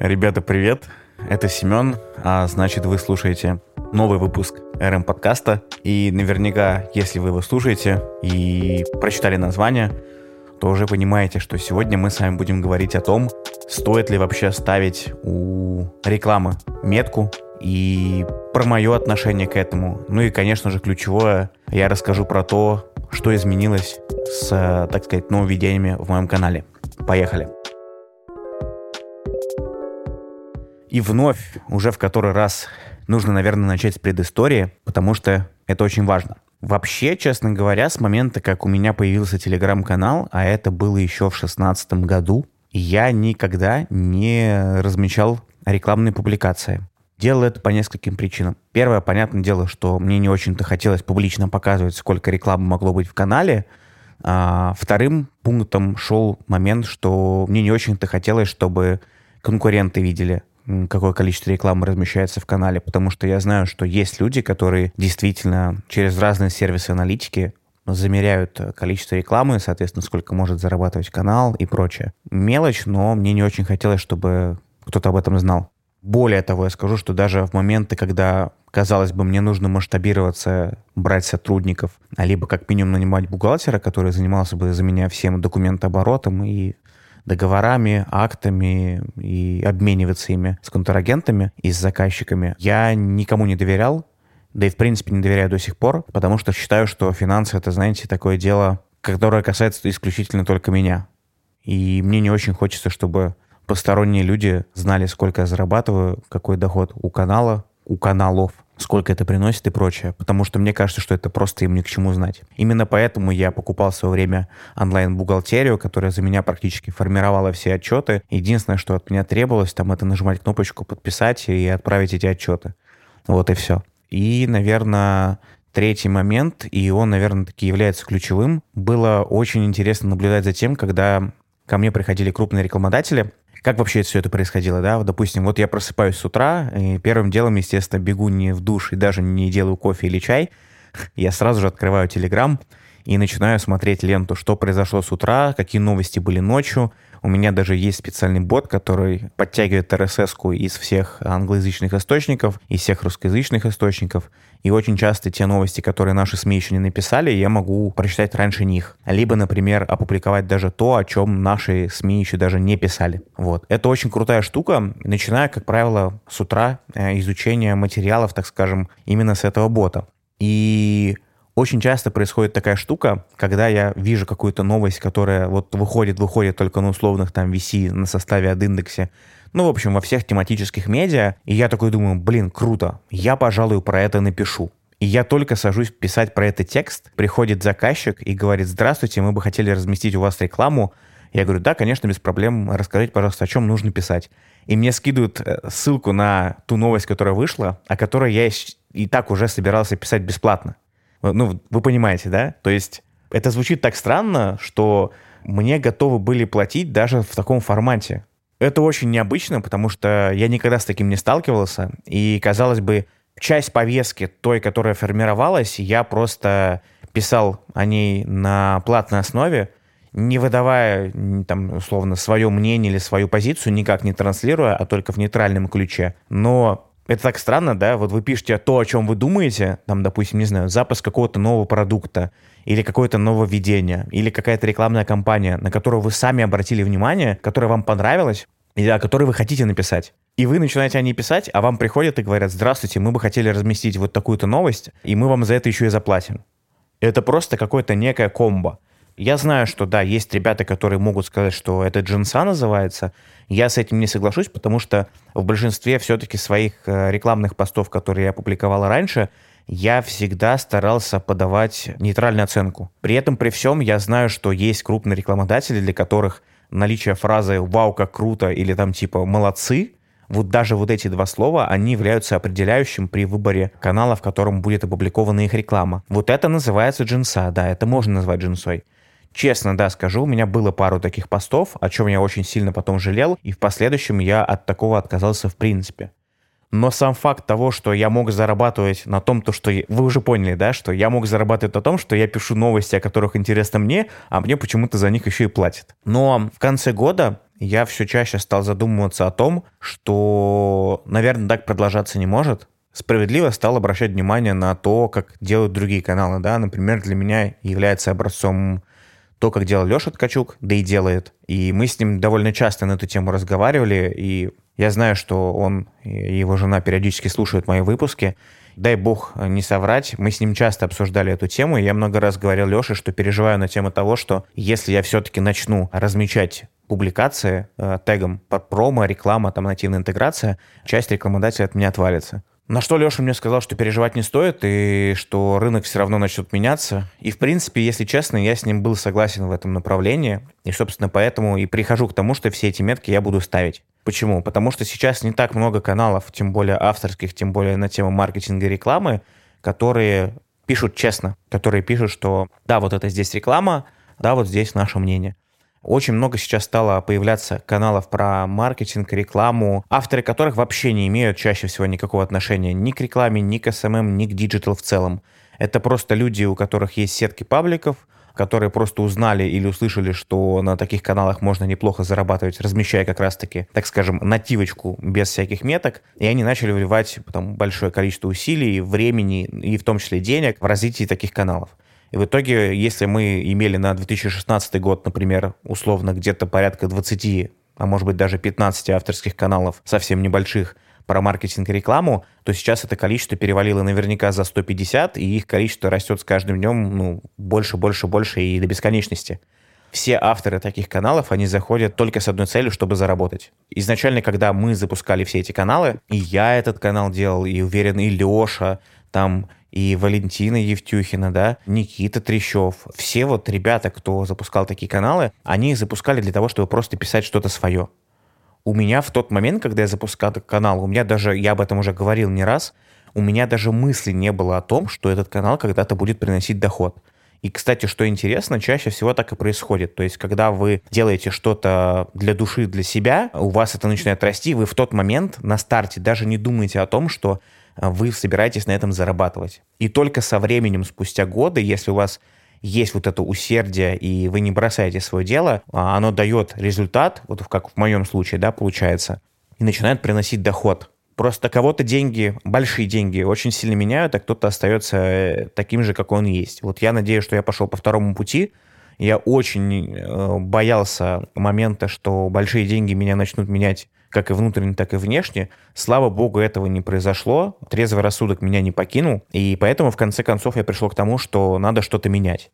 Ребята, привет! Это Семен, а значит вы слушаете новый выпуск РМ подкаста. И наверняка, если вы его слушаете и прочитали название, то уже понимаете, что сегодня мы с вами будем говорить о том, стоит ли вообще ставить у рекламы метку и про мое отношение к этому. Ну и, конечно же, ключевое, я расскажу про то, что изменилось с, так сказать, нововведениями в моем канале. Поехали! И вновь, уже в который раз, нужно, наверное, начать с предыстории, потому что это очень важно. Вообще, честно говоря, с момента, как у меня появился телеграм-канал, а это было еще в шестнадцатом году, я никогда не размечал рекламные публикации. Делал это по нескольким причинам. Первое, понятное дело, что мне не очень-то хотелось публично показывать, сколько рекламы могло быть в канале. А вторым пунктом шел момент, что мне не очень-то хотелось, чтобы конкуренты видели, какое количество рекламы размещается в канале, потому что я знаю, что есть люди, которые действительно через разные сервисы аналитики замеряют количество рекламы, соответственно, сколько может зарабатывать канал и прочее. Мелочь, но мне не очень хотелось, чтобы кто-то об этом знал. Более того, я скажу, что даже в моменты, когда, казалось бы, мне нужно масштабироваться, брать сотрудников, а либо как минимум нанимать бухгалтера, который занимался бы за меня всем документооборотом и договорами, актами и обмениваться ими с контрагентами и с заказчиками, я никому не доверял, да и в принципе не доверяю до сих пор, потому что считаю, что финансы это, знаете, такое дело, которое касается исключительно только меня. И мне не очень хочется, чтобы посторонние люди знали, сколько я зарабатываю, какой доход у канала, у каналов, сколько это приносит и прочее, потому что мне кажется, что это просто им ни к чему знать. Именно поэтому я покупал в свое время онлайн-бухгалтерию, которая за меня практически формировала все отчеты. Единственное, что от меня требовалось, там, это нажимать кнопочку «Подписать» и отправить эти отчеты. Вот и все. И, наверное, третий момент, и он, наверное, таки является ключевым, было очень интересно наблюдать за тем, когда ко мне приходили крупные рекламодатели, как вообще все это происходило, да? Допустим, вот я просыпаюсь с утра, и первым делом, естественно, бегу не в душ и даже не делаю кофе или чай. Я сразу же открываю Телеграм и начинаю смотреть ленту, что произошло с утра, какие новости были ночью, у меня даже есть специальный бот, который подтягивает RSS-ку из всех англоязычных источников, из всех русскоязычных источников. И очень часто те новости, которые наши СМИ еще не написали, я могу прочитать раньше них. Либо, например, опубликовать даже то, о чем наши СМИ еще даже не писали. Вот. Это очень крутая штука, начиная, как правило, с утра э, изучения материалов, так скажем, именно с этого бота. И очень часто происходит такая штука, когда я вижу какую-то новость, которая вот выходит, выходит только на условных там VC на составе от индексе, ну, в общем, во всех тематических медиа, и я такой думаю, блин, круто, я, пожалуй, про это напишу. И я только сажусь писать про этот текст, приходит заказчик и говорит, здравствуйте, мы бы хотели разместить у вас рекламу. Я говорю, да, конечно, без проблем, расскажите, пожалуйста, о чем нужно писать. И мне скидывают э, ссылку на ту новость, которая вышла, о которой я и так уже собирался писать бесплатно. Ну, вы понимаете, да? То есть это звучит так странно, что мне готовы были платить даже в таком формате. Это очень необычно, потому что я никогда с таким не сталкивался. И, казалось бы, часть повестки той, которая формировалась, я просто писал о ней на платной основе, не выдавая, там, условно, свое мнение или свою позицию, никак не транслируя, а только в нейтральном ключе. Но это так странно, да? Вот вы пишете то, о чем вы думаете, там, допустим, не знаю, запуск какого-то нового продукта, или какое-то нововведение, или какая-то рекламная кампания, на которую вы сами обратили внимание, которая вам понравилась, или о которой вы хотите написать. И вы начинаете о ней писать, а вам приходят и говорят, здравствуйте, мы бы хотели разместить вот такую-то новость, и мы вам за это еще и заплатим. Это просто какое-то некое комбо. Я знаю, что да, есть ребята, которые могут сказать, что это джинса называется. Я с этим не соглашусь, потому что в большинстве все-таки своих э, рекламных постов, которые я публиковал раньше, я всегда старался подавать нейтральную оценку. При этом, при всем, я знаю, что есть крупные рекламодатели, для которых наличие фразы «Вау, как круто» или там типа «Молодцы» вот даже вот эти два слова, они являются определяющим при выборе канала, в котором будет опубликована их реклама. Вот это называется джинса, да, это можно назвать джинсой. Честно, да, скажу, у меня было пару таких постов, о чем я очень сильно потом жалел, и в последующем я от такого отказался в принципе. Но сам факт того, что я мог зарабатывать на том, то, что... Вы уже поняли, да, что я мог зарабатывать на том, что я пишу новости, о которых интересно мне, а мне почему-то за них еще и платят. Но в конце года я все чаще стал задумываться о том, что, наверное, так продолжаться не может. Справедливо стал обращать внимание на то, как делают другие каналы. Да? Например, для меня является образцом то, как делал Леша Ткачук, да и делает. И мы с ним довольно часто на эту тему разговаривали, и я знаю, что он и его жена периодически слушают мои выпуски. Дай бог не соврать, мы с ним часто обсуждали эту тему, и я много раз говорил Леше, что переживаю на тему того, что если я все-таки начну размечать публикации э, тегом промо, реклама, там нативная интеграция, часть рекламодателя от меня отвалится. На что Леша мне сказал, что переживать не стоит, и что рынок все равно начнет меняться. И, в принципе, если честно, я с ним был согласен в этом направлении. И, собственно, поэтому и прихожу к тому, что все эти метки я буду ставить. Почему? Потому что сейчас не так много каналов, тем более авторских, тем более на тему маркетинга и рекламы, которые пишут честно, которые пишут, что да, вот это здесь реклама, да, вот здесь наше мнение. Очень много сейчас стало появляться каналов про маркетинг, рекламу, авторы которых вообще не имеют чаще всего никакого отношения ни к рекламе, ни к SMM, эм эм, ни к digital в целом. Это просто люди, у которых есть сетки пабликов, которые просто узнали или услышали, что на таких каналах можно неплохо зарабатывать, размещая как раз-таки, так скажем, нативочку без всяких меток, и они начали вливать там, большое количество усилий, времени и в том числе денег в развитие таких каналов. И в итоге, если мы имели на 2016 год, например, условно где-то порядка 20, а может быть даже 15 авторских каналов, совсем небольших, про маркетинг и рекламу, то сейчас это количество перевалило наверняка за 150, и их количество растет с каждым днем ну, больше, больше, больше и до бесконечности. Все авторы таких каналов, они заходят только с одной целью, чтобы заработать. Изначально, когда мы запускали все эти каналы, и я этот канал делал, и уверен, и Леша, там и Валентина Евтюхина, да, Никита Трещев. Все вот ребята, кто запускал такие каналы, они запускали для того, чтобы просто писать что-то свое. У меня в тот момент, когда я запускал этот канал, у меня даже, я об этом уже говорил не раз, у меня даже мысли не было о том, что этот канал когда-то будет приносить доход. И, кстати, что интересно, чаще всего так и происходит. То есть, когда вы делаете что-то для души, для себя, у вас это начинает расти, вы в тот момент на старте даже не думаете о том, что вы собираетесь на этом зарабатывать. И только со временем, спустя годы, если у вас есть вот это усердие, и вы не бросаете свое дело, а оно дает результат, вот как в моем случае, да, получается, и начинает приносить доход. Просто кого-то деньги, большие деньги, очень сильно меняют, а кто-то остается э, таким же, как он есть. Вот я надеюсь, что я пошел по второму пути. Я очень э, боялся момента, что большие деньги меня начнут менять как и внутренне, так и внешне. Слава богу, этого не произошло. Трезвый рассудок меня не покинул. И поэтому, в конце концов, я пришел к тому, что надо что-то менять.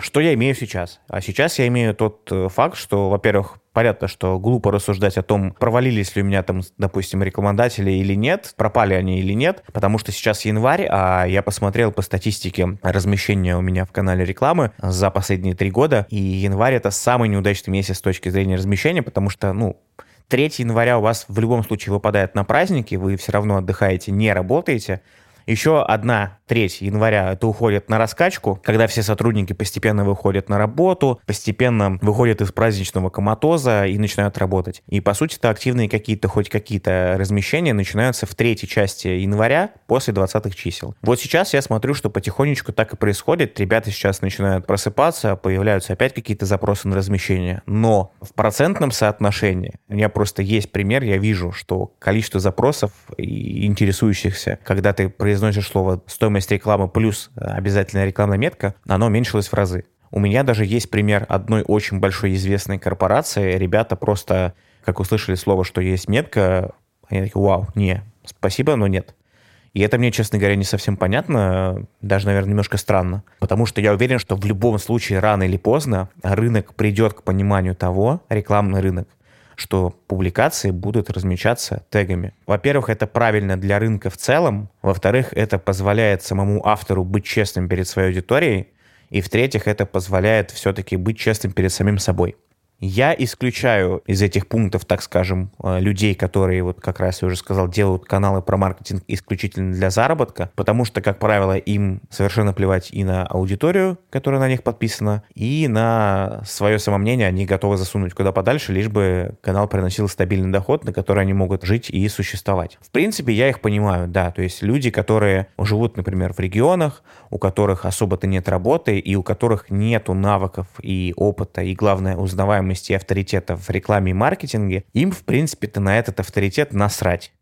Что я имею сейчас? А сейчас я имею тот э, факт, что, во-первых, понятно, что глупо рассуждать о том, провалились ли у меня там, допустим, рекламодатели или нет, пропали они или нет, потому что сейчас январь, а я посмотрел по статистике размещения у меня в канале рекламы за последние три года, и январь это самый неудачный месяц с точки зрения размещения, потому что, ну, 3 января у вас в любом случае выпадает на праздники, вы все равно отдыхаете, не работаете, еще одна треть января это уходит на раскачку, когда все сотрудники постепенно выходят на работу, постепенно выходят из праздничного коматоза и начинают работать. И по сути это активные какие-то, хоть какие-то размещения начинаются в третьей части января после 20 чисел. Вот сейчас я смотрю, что потихонечку так и происходит. Ребята сейчас начинают просыпаться, появляются опять какие-то запросы на размещение. Но в процентном соотношении, у меня просто есть пример, я вижу, что количество запросов и интересующихся, когда ты произносишь слово «стоимость рекламы» плюс э, обязательная рекламная метка, оно уменьшилось в разы. У меня даже есть пример одной очень большой известной корпорации. Ребята просто, как услышали слово, что есть метка, они такие, вау, не, спасибо, но нет. И это мне, честно говоря, не совсем понятно, даже, наверное, немножко странно. Потому что я уверен, что в любом случае, рано или поздно, рынок придет к пониманию того, рекламный рынок, что публикации будут размечаться тегами. Во-первых, это правильно для рынка в целом. Во-вторых, это позволяет самому автору быть честным перед своей аудиторией. И в-третьих, это позволяет все-таки быть честным перед самим собой. Я исключаю из этих пунктов, так скажем, э, людей, которые, вот как раз я уже сказал, делают каналы про маркетинг исключительно для заработка, потому что, как правило, им совершенно плевать и на аудиторию, которая на них подписана, и на свое самомнение они готовы засунуть куда подальше, лишь бы канал приносил стабильный доход, на который они могут жить и существовать. В принципе, я их понимаю, да, то есть люди, которые живут, например, в регионах, у которых особо-то нет работы и у которых нету навыков и опыта, и, главное, узнаваемости узнаваемости и авторитета в рекламе и маркетинге, им, в принципе-то, на этот авторитет насрать.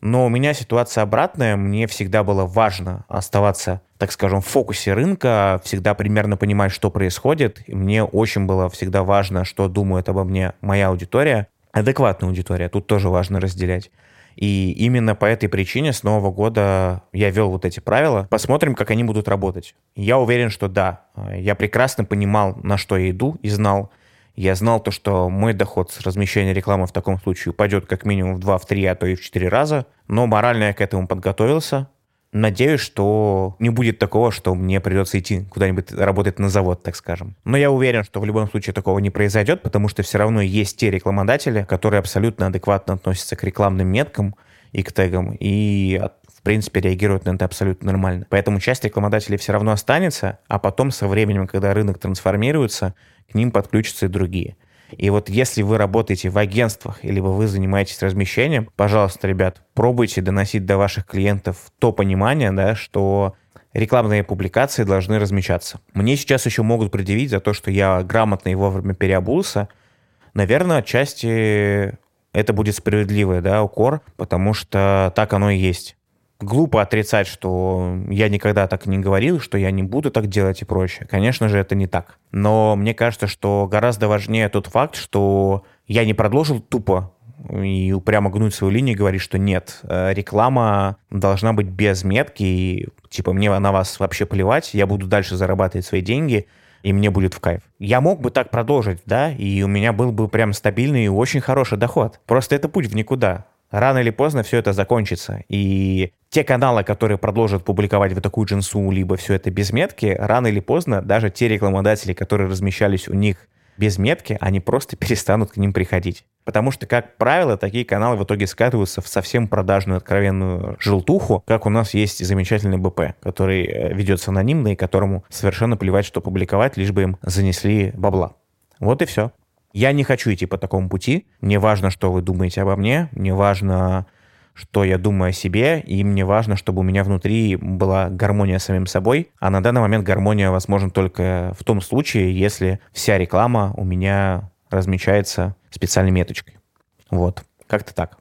Но у меня ситуация обратная. Мне всегда было важно оставаться, так скажем, в фокусе рынка, всегда примерно понимать, что происходит. И мне очень было всегда важно, что думает обо мне моя аудитория. Адекватная аудитория, тут тоже важно разделять. И именно по этой причине с Нового года я вел вот эти правила. Посмотрим, как они будут работать. Я уверен, что да. Я прекрасно понимал, на что я иду и знал, я знал то, что мой доход с размещения рекламы в таком случае упадет как минимум в 2, в 3, а то и в 4 раза. Но морально я к этому подготовился. Надеюсь, что не будет такого, что мне придется идти куда-нибудь работать на завод, так скажем. Но я уверен, что в любом случае такого не произойдет, потому что все равно есть те рекламодатели, которые абсолютно адекватно относятся к рекламным меткам и к тегам, и принципе реагируют на это абсолютно нормально. Поэтому часть рекламодателей все равно останется, а потом со временем, когда рынок трансформируется, к ним подключатся и другие. И вот если вы работаете в агентствах, или вы занимаетесь размещением, пожалуйста, ребят, пробуйте доносить до ваших клиентов то понимание, да, что рекламные публикации должны размещаться. Мне сейчас еще могут предъявить за то, что я грамотно и вовремя переобулся. Наверное, отчасти это будет справедливый да, укор, потому что так оно и есть глупо отрицать, что я никогда так не говорил, что я не буду так делать и прочее. Конечно же, это не так. Но мне кажется, что гораздо важнее тот факт, что я не продолжил тупо и упрямо гнуть свою линию и говорить, что нет, э, реклама должна быть без метки, и типа мне на вас вообще плевать, я буду дальше зарабатывать свои деньги, и мне будет в кайф. Я мог бы так продолжить, да, и у меня был бы прям стабильный и очень хороший доход. Просто это путь в никуда рано или поздно все это закончится. И те каналы, которые продолжат публиковать вот такую джинсу, либо все это без метки, рано или поздно даже те рекламодатели, которые размещались у них без метки, они просто перестанут к ним приходить. Потому что, как правило, такие каналы в итоге скатываются в совсем продажную, откровенную желтуху, как у нас есть замечательный БП, который э, ведется анонимно и которому совершенно плевать, что публиковать, лишь бы им занесли бабла. Вот и все. Я не хочу идти по такому пути. Мне важно, что вы думаете обо мне. Мне важно, что я думаю о себе. И мне важно, чтобы у меня внутри была гармония с самим собой. А на данный момент гармония возможна только в том случае, если вся реклама у меня размечается специальной меточкой. Вот. Как-то так.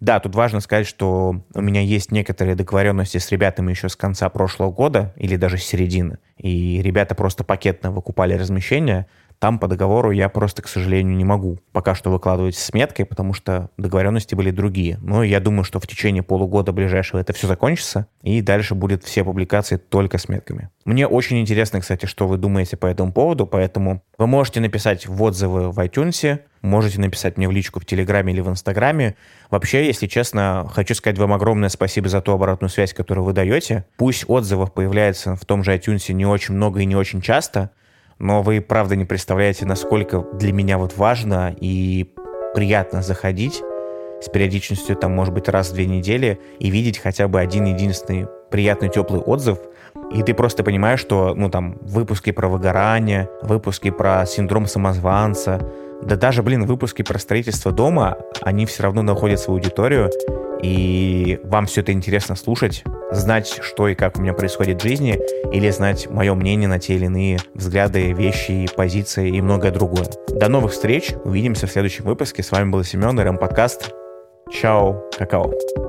Да, тут важно сказать, что у меня есть некоторые договоренности с ребятами еще с конца прошлого года или даже с середины. И ребята просто пакетно выкупали размещение, там по договору я просто, к сожалению, не могу пока что выкладывать с меткой, потому что договоренности были другие. Но я думаю, что в течение полугода ближайшего это все закончится, и дальше будет все публикации только с метками. Мне очень интересно, кстати, что вы думаете по этому поводу, поэтому вы можете написать в отзывы в iTunes, можете написать мне в личку в Телеграме или в Инстаграме. Вообще, если честно, хочу сказать вам огромное спасибо за ту обратную связь, которую вы даете. Пусть отзывов появляется в том же iTunes не очень много и не очень часто, но вы правда не представляете, насколько для меня вот важно и приятно заходить с периодичностью, там, может быть, раз в две недели и видеть хотя бы один единственный приятный теплый отзыв, и ты просто понимаешь, что, ну, там, выпуски про выгорание, выпуски про синдром самозванца, да даже, блин, выпуски про строительство дома, они все равно находят свою аудиторию, и вам все это интересно слушать, знать, что и как у меня происходит в жизни, или знать мое мнение на те или иные взгляды, вещи, позиции и многое другое. До новых встреч, увидимся в следующем выпуске. С вами был Семен, РМ Подкаст. Чао, какао.